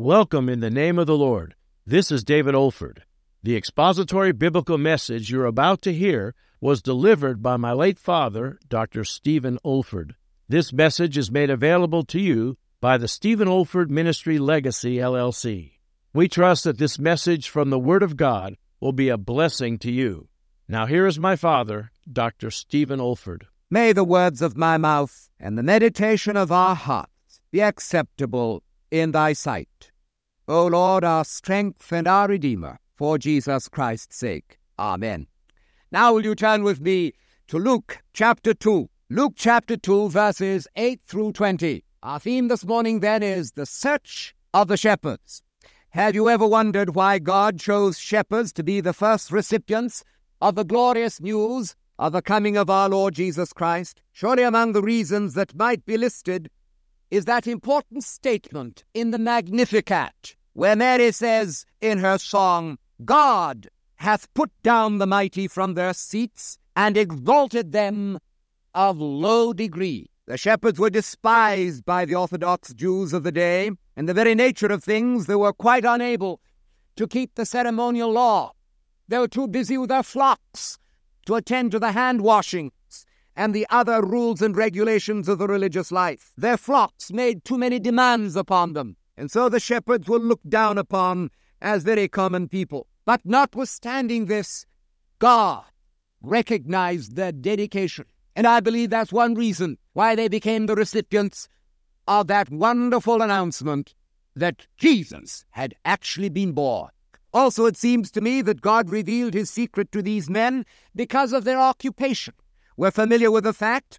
Welcome in the name of the Lord. This is David Olford. The expository biblical message you're about to hear was delivered by my late father, Dr. Stephen Olford. This message is made available to you by the Stephen Olford Ministry Legacy, LLC. We trust that this message from the Word of God will be a blessing to you. Now, here is my father, Dr. Stephen Olford. May the words of my mouth and the meditation of our hearts be acceptable in thy sight. O Lord, our strength and our Redeemer, for Jesus Christ's sake. Amen. Now will you turn with me to Luke chapter 2. Luke chapter 2, verses 8 through 20. Our theme this morning then is the search of the shepherds. Have you ever wondered why God chose shepherds to be the first recipients of the glorious news of the coming of our Lord Jesus Christ? Surely among the reasons that might be listed is that important statement in the Magnificat, where Mary says in her song, God hath put down the mighty from their seats and exalted them of low degree. The shepherds were despised by the Orthodox Jews of the day. In the very nature of things, they were quite unable to keep the ceremonial law. They were too busy with their flocks to attend to the hand washings and the other rules and regulations of the religious life. Their flocks made too many demands upon them, and so the shepherds were looked down upon as very common people. But notwithstanding this, God recognized their dedication. And I believe that's one reason why they became the recipients of that wonderful announcement that Jesus had actually been born. Also, it seems to me that God revealed his secret to these men because of their occupation. We're familiar with the fact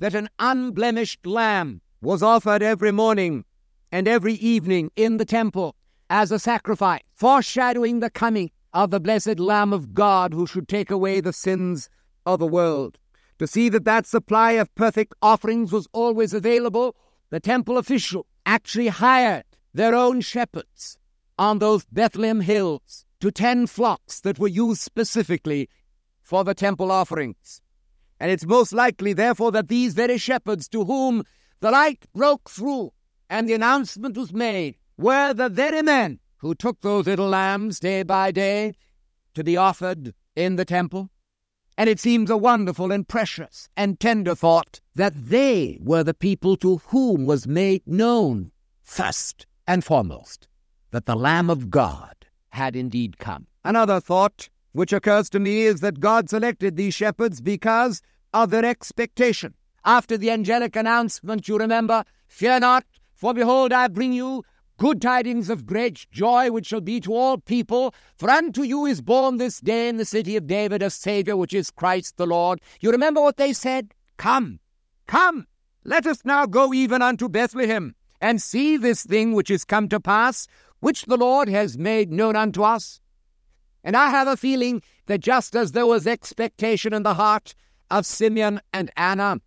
that an unblemished lamb was offered every morning and every evening in the temple as a sacrifice, foreshadowing the coming of the blessed Lamb of God who should take away the sins of the world. To see that that supply of perfect offerings was always available, the temple official actually hired their own shepherds on those Bethlehem hills to tend flocks that were used specifically for the temple offerings. And it's most likely, therefore, that these very shepherds to whom the light broke through and the announcement was made were the very men who took those little lambs day by day to be offered in the temple. And it seems a wonderful and precious and tender thought that they were the people to whom was made known, first and foremost, that the Lamb of God had indeed come. Another thought which occurs to me is that God selected these shepherds because of their expectation. After the angelic announcement, you remember, Fear not, for behold, I bring you good tidings of great joy, which shall be to all people. For unto you is born this day in the city of David a Saviour, which is Christ the Lord. You remember what they said? Come, come, let us now go even unto Bethlehem, and see this thing which is come to pass, which the Lord has made known unto us. And I have a feeling that just as there was expectation in the heart of Simeon and Anna,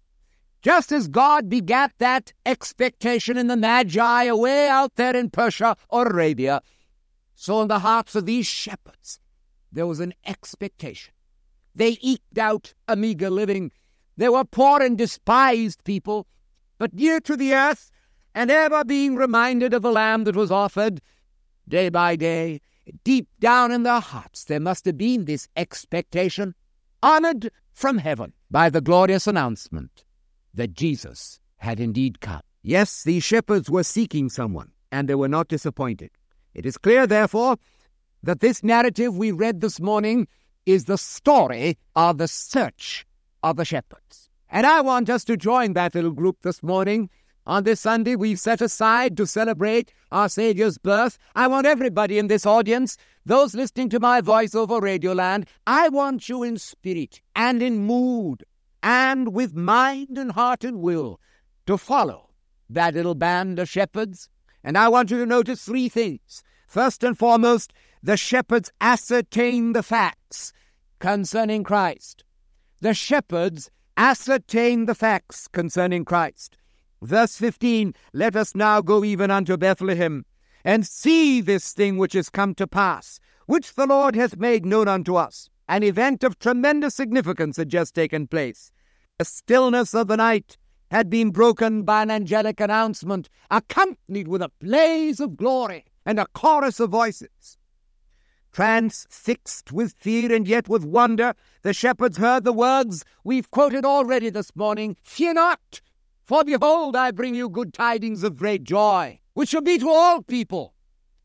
just as God begat that expectation in the Magi away out there in Persia or Arabia, so in the hearts of these shepherds there was an expectation. They eked out a meager living. They were poor and despised people, but near to the earth, and ever being reminded of the lamb that was offered day by day Deep down in their hearts, there must have been this expectation, honored from heaven by the glorious announcement that Jesus had indeed come. Yes, these shepherds were seeking someone, and they were not disappointed. It is clear, therefore, that this narrative we read this morning is the story of the search of the shepherds. And I want us to join that little group this morning on this Sunday, we've set aside to celebrate our Savior's birth. I want everybody in this audience, those listening to my voice over Radioland, I want you in spirit and in mood and with mind and heart and will to follow that little band of shepherds. And I want you to notice three things. First and foremost, the shepherds ascertain the facts concerning Christ. The shepherds ascertain the facts concerning Christ. Verse 15 Let us now go even unto Bethlehem, and see this thing which is come to pass, which the Lord hath made known unto us. An event of tremendous significance had just taken place. The stillness of the night had been broken by an angelic announcement, accompanied with a blaze of glory and a chorus of voices. Transfixed with fear and yet with wonder, the shepherds heard the words we've quoted already this morning Fear not, for behold, I bring you good tidings of great joy, which shall be to all people.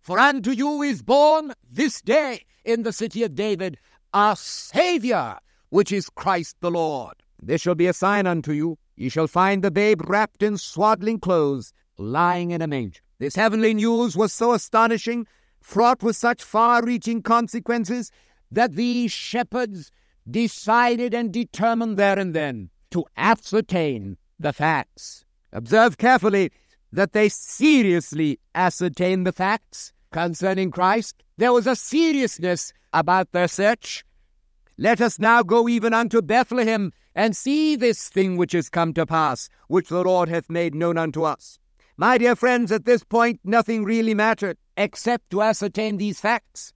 For unto you is born this day in the city of David a Saviour, which is Christ the Lord. This shall be a sign unto you. Ye shall find the babe wrapped in swaddling clothes, lying in a manger. This heavenly news was so astonishing, fraught with such far reaching consequences, that these shepherds decided and determined there and then to ascertain the facts. Observe carefully that they seriously ascertained the facts concerning Christ. There was a seriousness about their search. Let us now go even unto Bethlehem and see this thing which is come to pass, which the Lord hath made known unto us. My dear friends, at this point nothing really mattered except to ascertain these facts.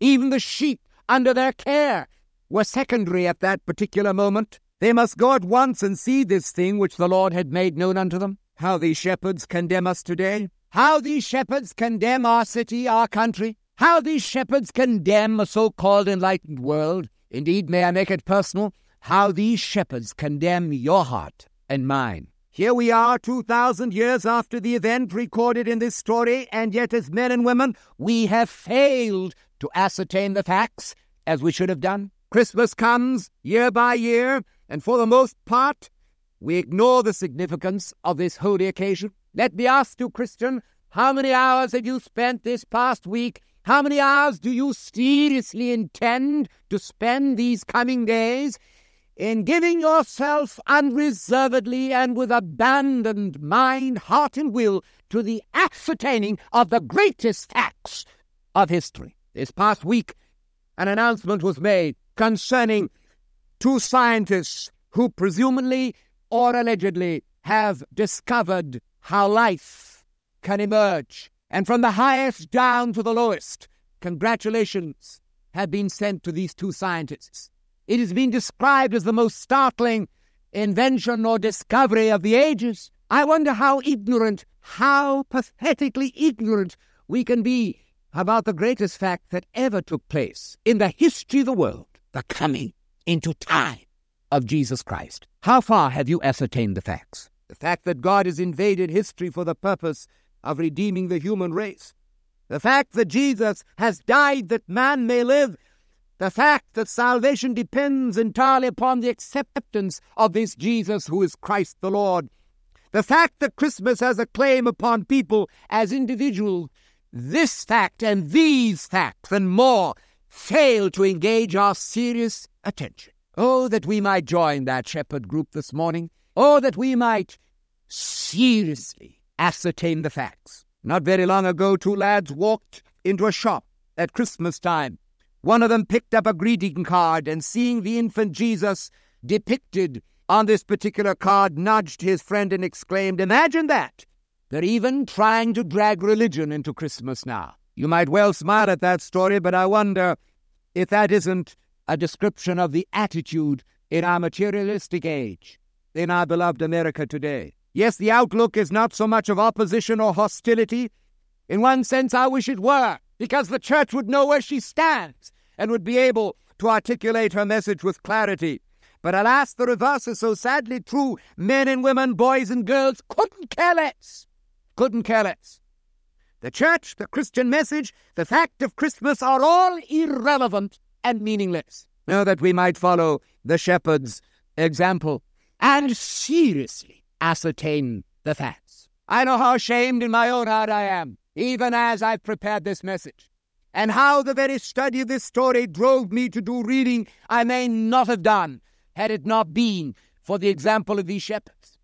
Even the sheep under their care were secondary at that particular moment. They must go at once and see this thing which the Lord had made known unto them. How these shepherds condemn us today. How these shepherds condemn our city, our country. How these shepherds condemn a so called enlightened world. Indeed, may I make it personal? How these shepherds condemn your heart and mine. Here we are, 2,000 years after the event recorded in this story, and yet, as men and women, we have failed to ascertain the facts as we should have done. Christmas comes year by year, and for the most part, we ignore the significance of this holy occasion. Let me ask you, Christian, how many hours have you spent this past week? How many hours do you seriously intend to spend these coming days in giving yourself unreservedly and with abandoned mind, heart, and will to the ascertaining of the greatest facts of history. This past week, an announcement was made concerning two scientists who presumably or allegedly have discovered how life can emerge. And from the highest down to the lowest, congratulations have been sent to these two scientists. It has been described as the most startling invention or discovery of the ages. I wonder how ignorant, how pathetically ignorant we can be about the greatest fact that ever took place in the history of the world the coming into time of Jesus Christ. How far have you ascertained the facts? The fact that God has invaded history for the purpose of redeeming the human race. The fact that Jesus has died that man may live the fact that salvation depends entirely upon the acceptance of this Jesus who is Christ the Lord. The fact that Christmas has a claim upon people as individuals. This fact and these facts and more fail to engage our serious attention. Oh, that we might join that shepherd group this morning. Oh, that we might seriously ascertain the facts. Not very long ago, two lads walked into a shop at Christmas time one of them picked up a greeting card and seeing the infant Jesus depicted on this particular card, nudged his friend and exclaimed, Imagine that! They're even trying to drag religion into Christmas now. You might well smile at that story, but I wonder if that isn't a description of the attitude in our materialistic age, in our beloved America today. Yes, the outlook is not so much of opposition or hostility. In one sense, I wish it were because the church would know where she stands and would be able to articulate her message with clarity. But alas, the reverse is so sadly true. Men and women, boys and girls couldn't care less. Couldn't care less. The church, the Christian message, the fact of Christmas are all irrelevant and meaningless. Know that we might follow the shepherd's example and seriously ascertain the facts. I know how ashamed in my own heart I am even as I've prepared this message. And how the very study of this story drove me to do reading I may not have done had it not been for the example of these shepherds.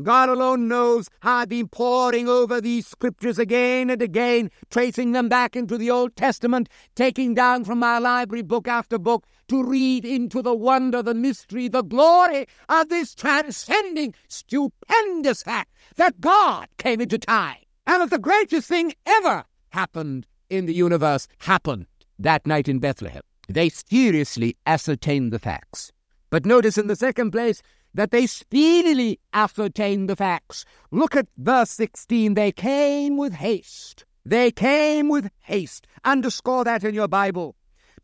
God alone knows I've been poring over these scriptures again and again, tracing them back into the Old Testament, taking down from my library book after book to read into the wonder, the mystery, the glory of this transcending, stupendous fact that God came into time and that the greatest thing ever happened in the universe happened that night in Bethlehem. They seriously ascertained the facts. But notice in the second place, that they speedily ascertained the facts. Look at verse 16. They came with haste. They came with haste. Underscore that in your Bible.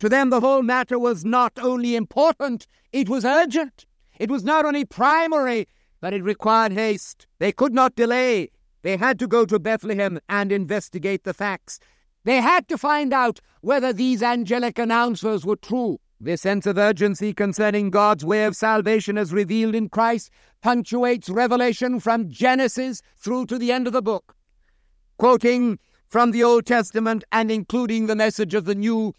To them, the whole matter was not only important, it was urgent. It was not only primary, but it required haste. They could not delay. They had to go to Bethlehem and investigate the facts. They had to find out whether these angelic announcers were true. This sense of urgency concerning God's way of salvation as revealed in Christ punctuates Revelation from Genesis through to the end of the book. Quoting from the Old Testament and including the message of the New,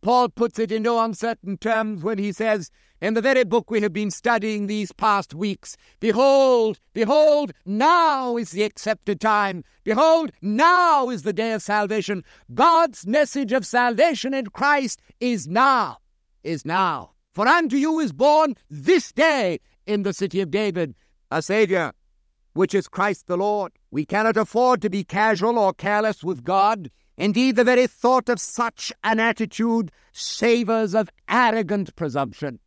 Paul puts it in no uncertain terms when he says, in the very book we have been studying these past weeks, Behold, behold, now is the accepted time. Behold, now is the day of salvation. God's message of salvation in Christ is now, is now. For unto you is born this day in the city of David a Savior, which is Christ the Lord. We cannot afford to be casual or careless with God. Indeed, the very thought of such an attitude savors of arrogant presumption.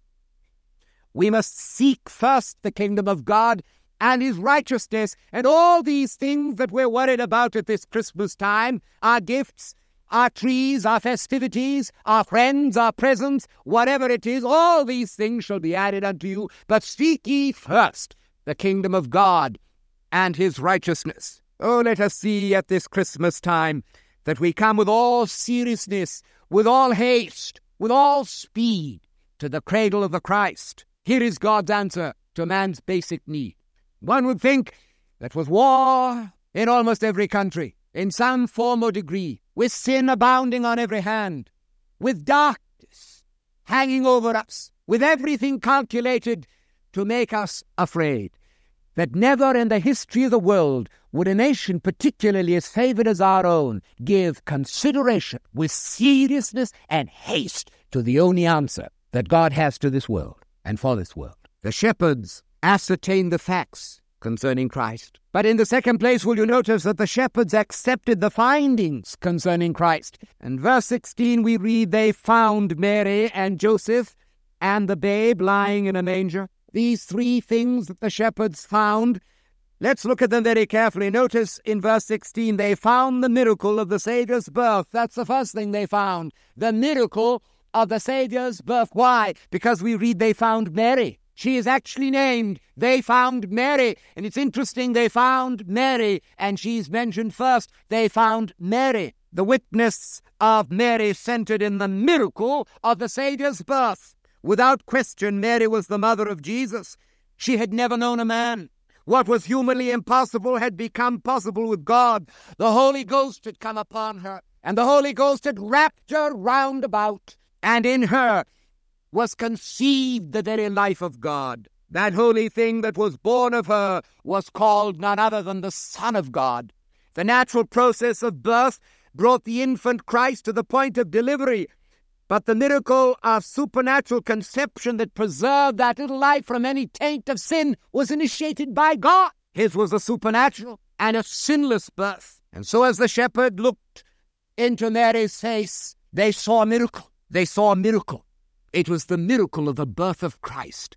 We must seek first the kingdom of God and his righteousness, and all these things that we're worried about at this Christmas time our gifts, our trees, our festivities, our friends, our presents, whatever it is, all these things shall be added unto you. But seek ye first the kingdom of God and his righteousness. Oh, let us see at this Christmas time that we come with all seriousness, with all haste, with all speed to the cradle of the Christ. Here is God's answer to man's basic need. One would think that with war in almost every country, in some form or degree, with sin abounding on every hand, with darkness hanging over us, with everything calculated to make us afraid, that never in the history of the world would a nation, particularly as favored as our own, give consideration with seriousness and haste to the only answer that God has to this world and for this world. The shepherds ascertained the facts concerning Christ. But in the second place, will you notice that the shepherds accepted the findings concerning Christ? In verse 16, we read, They found Mary and Joseph and the babe lying in a manger. These three things that the shepherds found, let's look at them very carefully. Notice in verse 16, they found the miracle of the Savior's birth. That's the first thing they found. The miracle of the Savior's birth. Why? Because we read they found Mary. She is actually named. They found Mary. And it's interesting, they found Mary, and she's mentioned first. They found Mary. The witness of Mary centered in the miracle of the Savior's birth. Without question, Mary was the mother of Jesus. She had never known a man. What was humanly impossible had become possible with God. The Holy Ghost had come upon her, and the Holy Ghost had wrapped her round about and in her was conceived the very life of God. That holy thing that was born of her was called none other than the Son of God. The natural process of birth brought the infant Christ to the point of delivery, but the miracle of supernatural conception that preserved that little life from any taint of sin was initiated by God. His was a supernatural and a sinless birth. And so, as the shepherd looked into Mary's face, they saw a miracle. They saw a miracle. It was the miracle of the birth of Christ.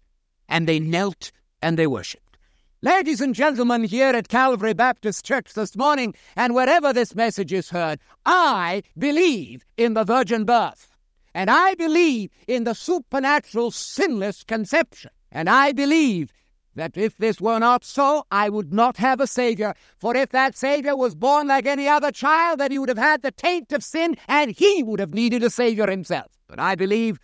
And they knelt and they worshipped. Ladies and gentlemen, here at Calvary Baptist Church this morning, and wherever this message is heard, I believe in the virgin birth. And I believe in the supernatural sinless conception. And I believe that if this were not so, I would not have a Savior. For if that Savior was born like any other child, then he would have had the taint of sin, and he would have needed a Savior himself. But I believe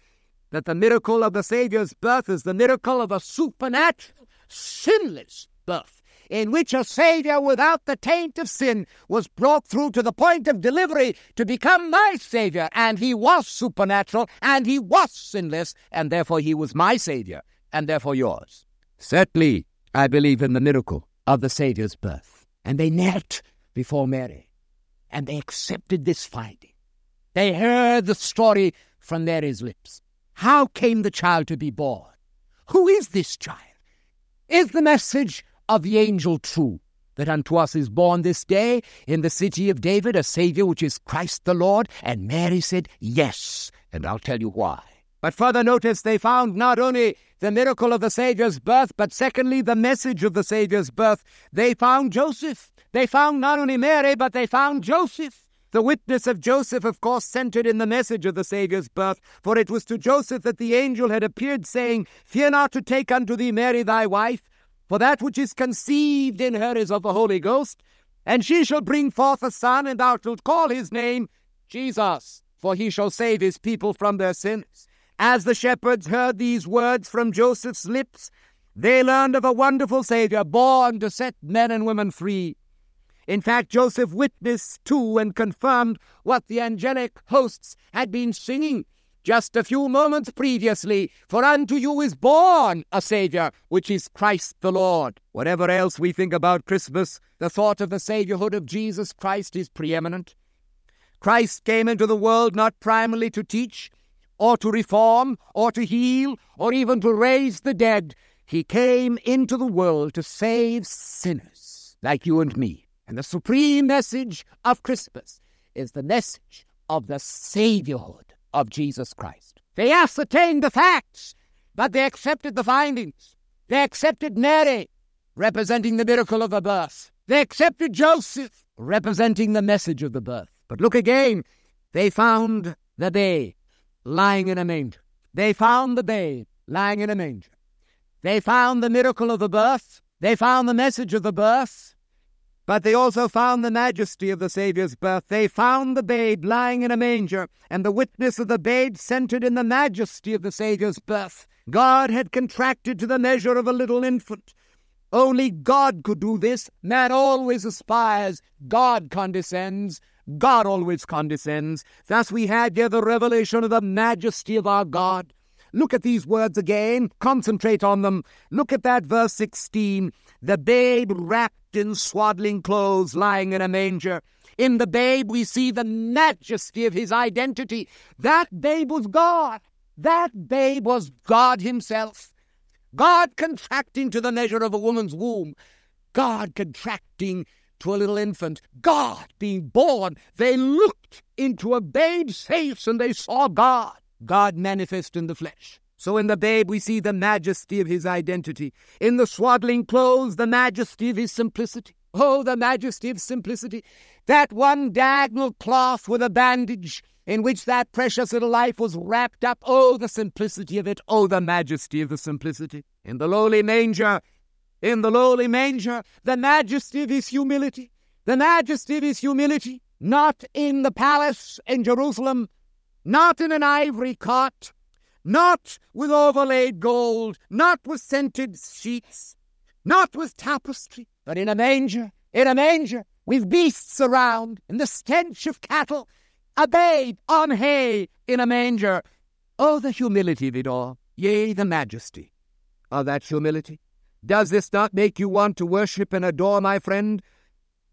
that the miracle of the Savior's birth is the miracle of a supernatural, sinless birth, in which a Savior without the taint of sin was brought through to the point of delivery to become my Savior. And he was supernatural, and he was sinless, and therefore he was my Savior, and therefore yours. Certainly, I believe in the miracle of the Saviour's birth. And they knelt before Mary, and they accepted this finding. They heard the story from Mary's lips. How came the child to be born? Who is this child? Is the message of the angel true? That unto us is born this day in the city of David a Savior, which is Christ the Lord? And Mary said, Yes, and I'll tell you why. But further notice, they found not only the miracle of the Savior's birth, but secondly, the message of the Savior's birth. They found Joseph. They found not only Mary, but they found Joseph. The witness of Joseph, of course, centered in the message of the Saviour's birth, for it was to Joseph that the angel had appeared, saying, Fear not to take unto thee Mary thy wife, for that which is conceived in her is of the Holy Ghost, and she shall bring forth a son, and thou shalt call his name Jesus, for he shall save his people from their sins. As the shepherds heard these words from Joseph's lips, they learned of a wonderful Saviour born to set men and women free. In fact, Joseph witnessed to and confirmed what the angelic hosts had been singing just a few moments previously For unto you is born a Saviour, which is Christ the Lord. Whatever else we think about Christmas, the thought of the Saviourhood of Jesus Christ is preeminent. Christ came into the world not primarily to teach, or to reform, or to heal, or even to raise the dead. He came into the world to save sinners like you and me. And the supreme message of Christmas is the message of the Saviorhood of Jesus Christ. They ascertained the facts, but they accepted the findings. They accepted Mary, representing the miracle of the birth. They accepted Joseph, representing the message of the birth. But look again, they found the babe lying in a manger. They found the babe lying in a manger. They found the miracle of the birth. They found the message of the birth. But they also found the majesty of the Saviour's birth. They found the babe lying in a manger, and the witness of the babe centered in the majesty of the Saviour's birth. God had contracted to the measure of a little infant. Only God could do this. Man always aspires. God condescends. God always condescends. Thus we had here the revelation of the majesty of our God. Look at these words again. Concentrate on them. Look at that verse 16. The babe wrapped in swaddling clothes lying in a manger. In the babe, we see the majesty of his identity. That babe was God. That babe was God Himself. God contracting to the measure of a woman's womb. God contracting to a little infant, God being born, they looked into a babe's face and they saw God, God manifest in the flesh. So in the babe we see the majesty of his identity. In the swaddling clothes, the majesty of his simplicity. Oh, the majesty of simplicity. That one diagonal cloth with a bandage in which that precious little life was wrapped up. Oh, the simplicity of it. Oh, the majesty of the simplicity. In the lowly manger, in the lowly manger, the majesty of his humility, the majesty of his humility, not in the palace in Jerusalem, not in an ivory cot, not with overlaid gold, not with scented sheets, not with tapestry, but in a manger, in a manger, with beasts around, in the stench of cattle, a babe on hay in a manger. Oh, the humility of it all, yea, the majesty of that humility. Does this not make you want to worship and adore, my friend?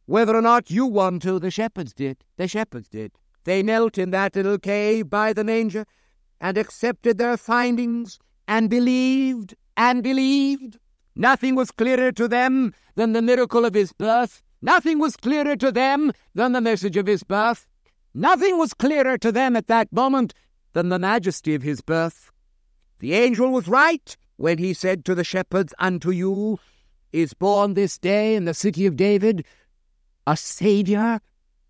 Whether or not you want to, the shepherds did. The shepherds did. They knelt in that little cave by the manger and accepted their findings and believed and believed. Nothing was clearer to them than the miracle of his birth. Nothing was clearer to them than the message of his birth. Nothing was clearer to them at that moment than the majesty of his birth. The angel was right when he said to the shepherds, Unto you is born this day in the city of David a Saviour,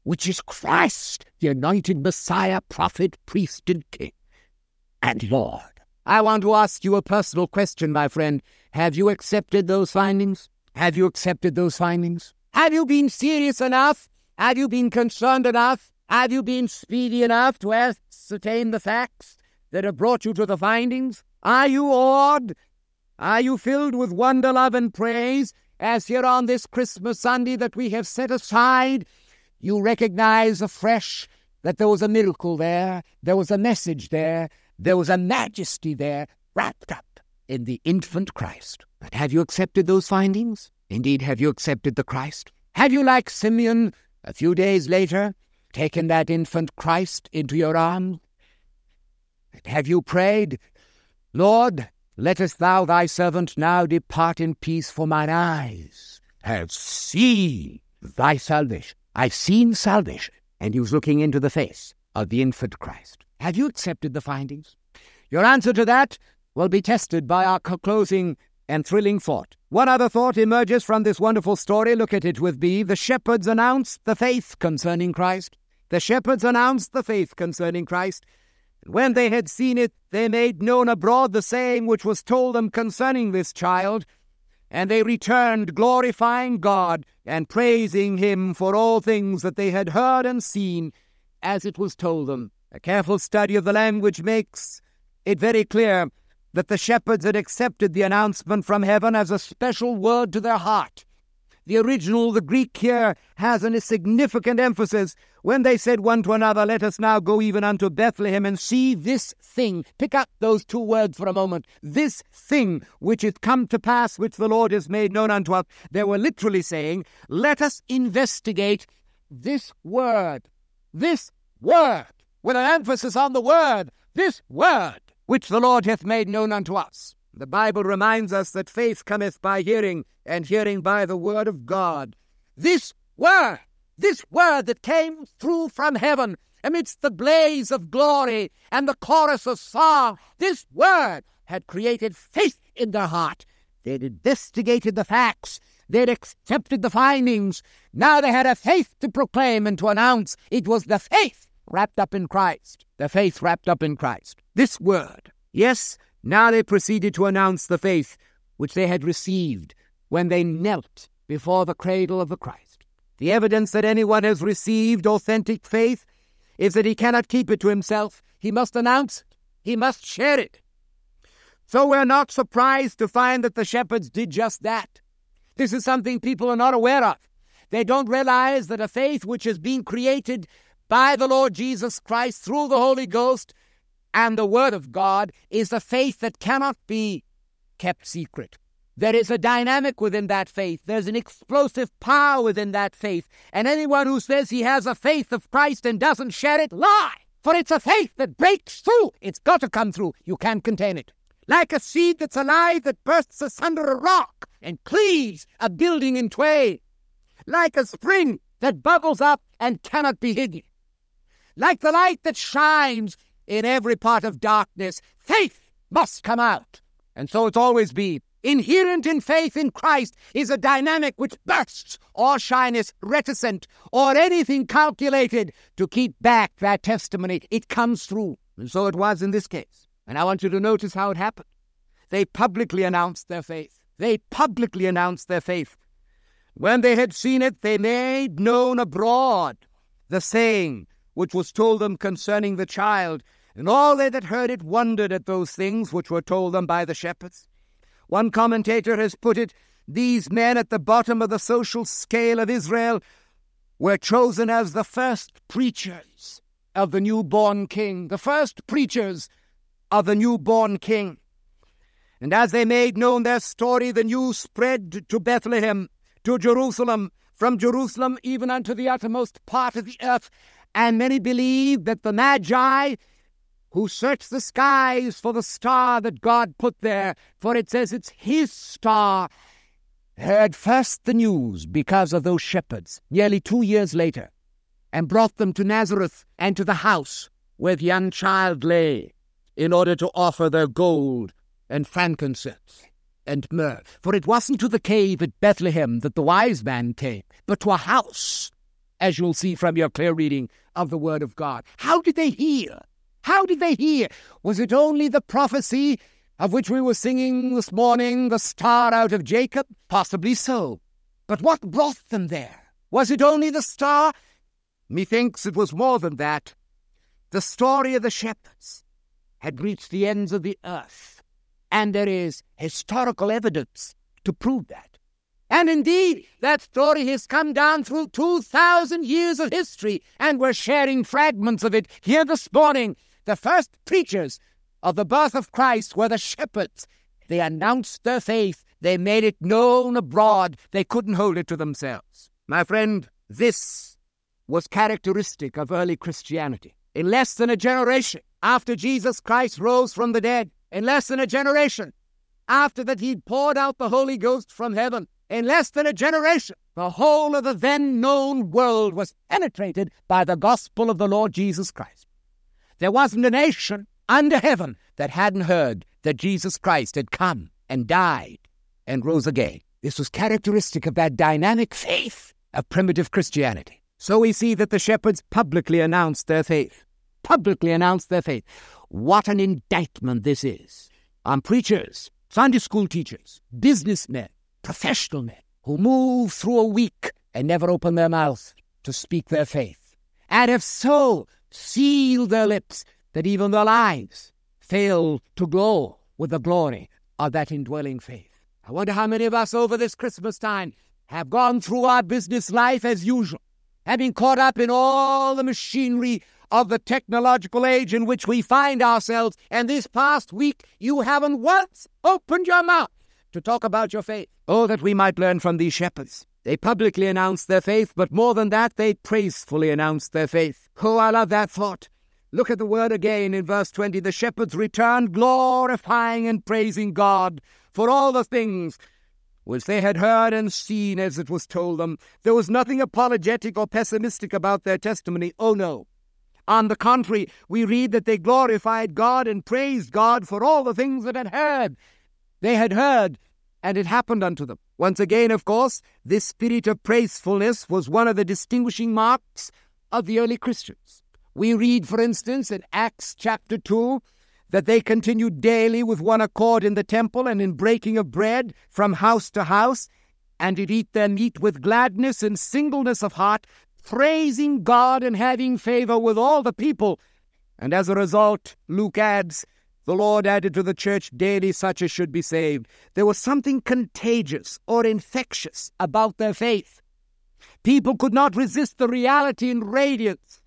which is Christ, the anointed Messiah, prophet, priest, and king, and Lord. I want to ask you a personal question, my friend. Have you accepted those findings? Have you accepted those findings? Have you been serious enough? Have you been concerned enough? Have you been speedy enough to ascertain the facts that have brought you to the findings? Are you awed? Are you filled with wonder, love, and praise as here on this Christmas Sunday that we have set aside? You recognize afresh that there was a miracle there, there was a message there, there was a majesty there wrapped up in the infant Christ. But have you accepted those findings? Indeed, have you accepted the Christ? Have you, like Simeon, a few days later, taken that infant Christ into your arms? Have you prayed, Lord, lettest thou thy servant now depart in peace, for mine eyes have seen thy salvation. I've seen salvation. And he was looking into the face of the infant Christ. Have you accepted the findings? Your answer to that will be tested by our closing and thrilling thought. One other thought emerges from this wonderful story. Look at it with me. The shepherds announced the faith concerning Christ. The shepherds announced the faith concerning Christ. And when they had seen it, they made known abroad the saying which was told them concerning this child. And they returned, glorifying God and praising Him for all things that they had heard and seen, as it was told them. A careful study of the language makes it very clear that the shepherds had accepted the announcement from heaven as a special word to their heart. The original, the Greek here, has a significant emphasis when they said one to another, Let us now go even unto Bethlehem and see this thing. Pick up those two words for a moment. This thing which is come to pass, which the Lord has made known unto us. They were literally saying, Let us investigate this word. This word, with an emphasis on the word. This word which the Lord hath made known unto us. The Bible reminds us that faith cometh by hearing, and hearing by the word of God. This word, this word that came through from heaven amidst the blaze of glory and the chorus of song, this word had created faith in their heart. They'd investigated the facts. They'd accepted the findings. Now they had a faith to proclaim and to announce. It was the faith wrapped up in Christ. The faith wrapped up in Christ this word. Yes, now they proceeded to announce the faith which they had received when they knelt before the cradle of the Christ. The evidence that anyone has received authentic faith is that he cannot keep it to himself. He must announce it. He must share it. So we're not surprised to find that the shepherds did just that. This is something people are not aware of. They don't realize that a faith which has been created by the Lord Jesus Christ through the Holy Ghost and the Word of God is a faith that cannot be kept secret. There is a dynamic within that faith. There's an explosive power within that faith. And anyone who says he has a faith of Christ and doesn't share it, lie. For it's a faith that breaks through. It's got to come through. You can't contain it. Like a seed that's alive that bursts asunder a rock and cleaves a building in twain. Like a spring that bubbles up and cannot be hidden. Like the light that shines in every part of darkness, faith must come out. And so it's always been. Inherent in faith in Christ is a dynamic which bursts all shyness reticent or anything calculated to keep back that testimony. It comes through. And so it was in this case. And I want you to notice how it happened. They publicly announced their faith. They publicly announced their faith. When they had seen it, they made known abroad the saying which was told them concerning the child. And all they that heard it wondered at those things which were told them by the shepherds. One commentator has put it these men at the bottom of the social scale of Israel were chosen as the first preachers of the newborn king, the first preachers of the newborn king. And as they made known their story, the news spread to Bethlehem, to Jerusalem, from Jerusalem even unto the uttermost part of the earth. And many believe that the Magi who searched the skies for the star that God put there, for it says it's His star, heard first the news because of those shepherds nearly two years later, and brought them to Nazareth and to the house where the young child lay, in order to offer their gold and frankincense and myrrh. For it wasn't to the cave at Bethlehem that the wise man came, but to a house, as you'll see from your clear reading of the Word of God. How did they hear? How did they hear? Was it only the prophecy of which we were singing this morning, the star out of Jacob? Possibly so. But what brought them there? Was it only the star? Methinks it was more than that. The story of the shepherds had reached the ends of the earth, and there is historical evidence to prove that. And indeed, that story has come down through 2,000 years of history, and we're sharing fragments of it here this morning the first preachers of the birth of Christ were the shepherds. They announced their faith. They made it known abroad. They couldn't hold it to themselves. My friend, this was characteristic of early Christianity. In less than a generation after Jesus Christ rose from the dead, in less than a generation after that he poured out the Holy Ghost from heaven, in less than a generation, the whole of the then known world was penetrated by the gospel of the Lord Jesus Christ. There wasn't a nation under heaven that hadn't heard that Jesus Christ had come and died and rose again. This was characteristic of that dynamic faith of primitive Christianity. So we see that the shepherds publicly announced their faith. Publicly announced their faith. What an indictment this is on preachers, Sunday school teachers, businessmen, professional men who move through a week and never open their mouth to speak their faith. And if so, seal their lips that even their lives fail to glow with the glory of that indwelling faith. I wonder how many of us over this Christmas time have gone through our business life as usual, having caught up in all the machinery of the technological age in which we find ourselves, and this past week you haven't once opened your mouth to talk about your faith. Oh, that we might learn from these shepherds. They publicly announced their faith, but more than that, they praisefully announced their faith. Oh, I love that thought. Look at the word again in verse 20. The shepherds returned, glorifying and praising God for all the things which they had heard and seen as it was told them. There was nothing apologetic or pessimistic about their testimony. Oh, no. On the contrary, we read that they glorified God and praised God for all the things that had heard. They had heard, and it happened unto them. Once again, of course, this spirit of praisefulness was one of the distinguishing marks of the early Christians. We read, for instance, in Acts chapter 2, that they continued daily with one accord in the temple and in breaking of bread from house to house, and did eat their meat with gladness and singleness of heart, praising God and having favor with all the people. And as a result, Luke adds, the Lord added to the church daily such as should be saved. There was something contagious or infectious about their faith. People could not resist the reality and radiance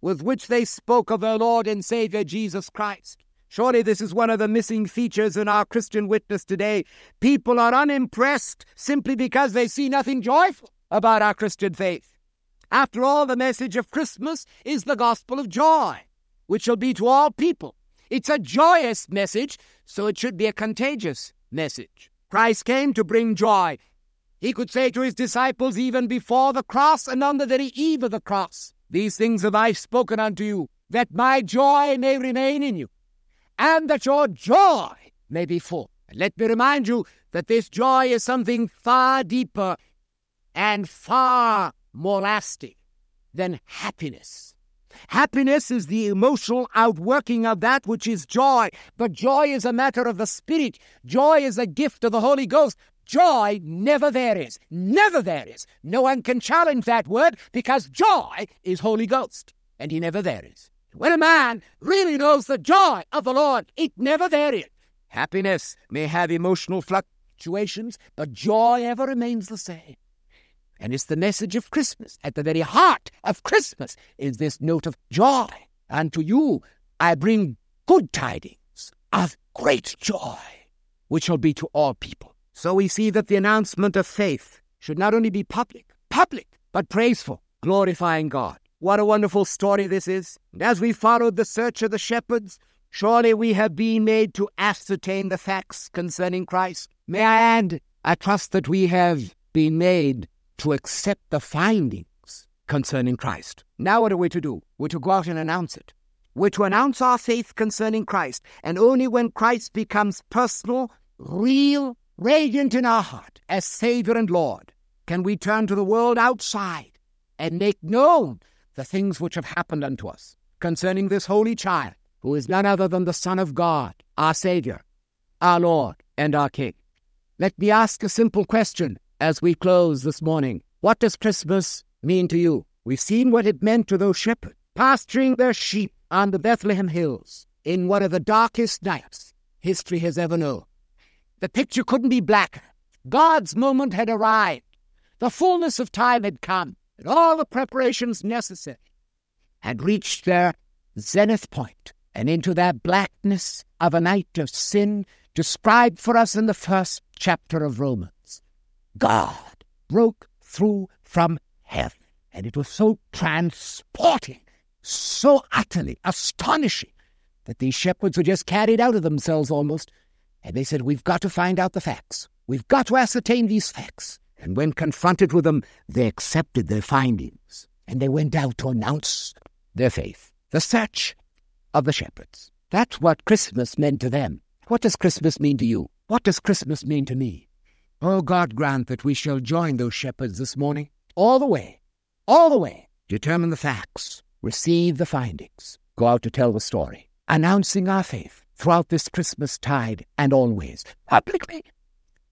with which they spoke of their Lord and Savior Jesus Christ. Surely this is one of the missing features in our Christian witness today. People are unimpressed simply because they see nothing joyful about our Christian faith. After all, the message of Christmas is the gospel of joy, which shall be to all people. It's a joyous message, so it should be a contagious message. Christ came to bring joy. He could say to his disciples even before the cross and on the very eve of the cross, these things have I spoken unto you, that my joy may remain in you, and that your joy may be full. And let me remind you that this joy is something far deeper and far more lasting than happiness. Happiness is the emotional outworking of that which is joy, but joy is a matter of the Spirit. Joy is a gift of the Holy Ghost. Joy never varies, never varies. No one can challenge that word because joy is Holy Ghost, and he never varies. When a man really knows the joy of the Lord, it never varies. Happiness may have emotional fluctuations, but joy ever remains the same. And it's the message of Christmas. At the very heart of Christmas is this note of joy. And to you I bring good tidings of great joy, which shall be to all people. So we see that the announcement of faith should not only be public, public, but praiseful, glorifying God. What a wonderful story this is. And as we followed the search of the shepherds, surely we have been made to ascertain the facts concerning Christ. May I add, I trust that we have been made to accept the findings concerning Christ. Now, what are we to do? We're to go out and announce it. We're to announce our faith concerning Christ. And only when Christ becomes personal, real, radiant in our heart as Savior and Lord, can we turn to the world outside and make known the things which have happened unto us concerning this holy child, who is none other than the Son of God, our Savior, our Lord, and our King. Let me ask a simple question as we close this morning. What does Christmas mean to you? We've seen what it meant to those shepherds pasturing their sheep on the Bethlehem hills in one of the darkest nights history has ever known. The picture couldn't be blacker. God's moment had arrived. The fullness of time had come, and all the preparations necessary had reached their zenith point. and into that blackness of a night of sin described for us in the first chapter of Romans. God broke through from heaven, and it was so transporting, so utterly astonishing, that these shepherds were just carried out of themselves almost and they said, We've got to find out the facts. We've got to ascertain these facts. And when confronted with them, they accepted their findings and they went out to announce their faith. The search of the shepherds. That's what Christmas meant to them. What does Christmas mean to you? What does Christmas mean to me? Oh, God grant that we shall join those shepherds this morning, all the way, all the way. Determine the facts, receive the findings, go out to tell the story, announcing our faith throughout this Christmas tide and always, publicly,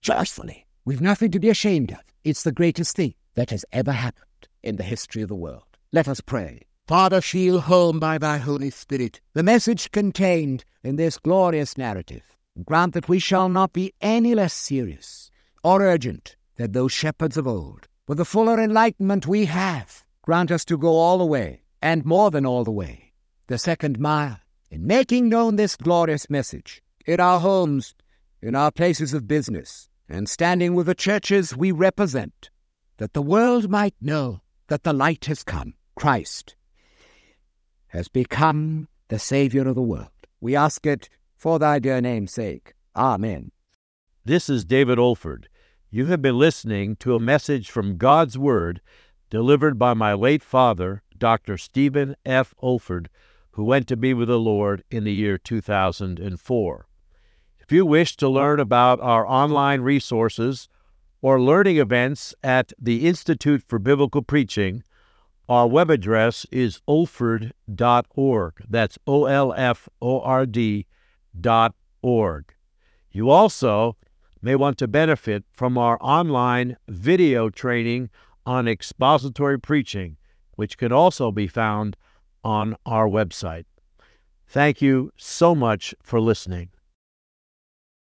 joyfully. We've nothing to be ashamed of. It's the greatest thing that has ever happened in the history of the world. Let us pray. Father, feel home by thy Holy Spirit the message contained in this glorious narrative. Grant that we shall not be any less serious or urgent than those shepherds of old. With the fuller enlightenment we have, grant us to go all the way, and more than all the way, the second mile, in making known this glorious message in our homes, in our places of business, and standing with the churches we represent, that the world might know that the light has come, Christ has become the Saviour of the world. We ask it for thy dear name's sake. Amen. This is David Olford. You have been listening to a message from God's Word delivered by my late father, Dr. Stephen F. Olford, who went to be with the Lord in the year 2004. If you wish to learn about our online resources or learning events at the Institute for Biblical Preaching, our web address is olford.org. That's O L F O R D dot org. You also may want to benefit from our online video training on expository preaching, which can also be found on our website. Thank you so much for listening.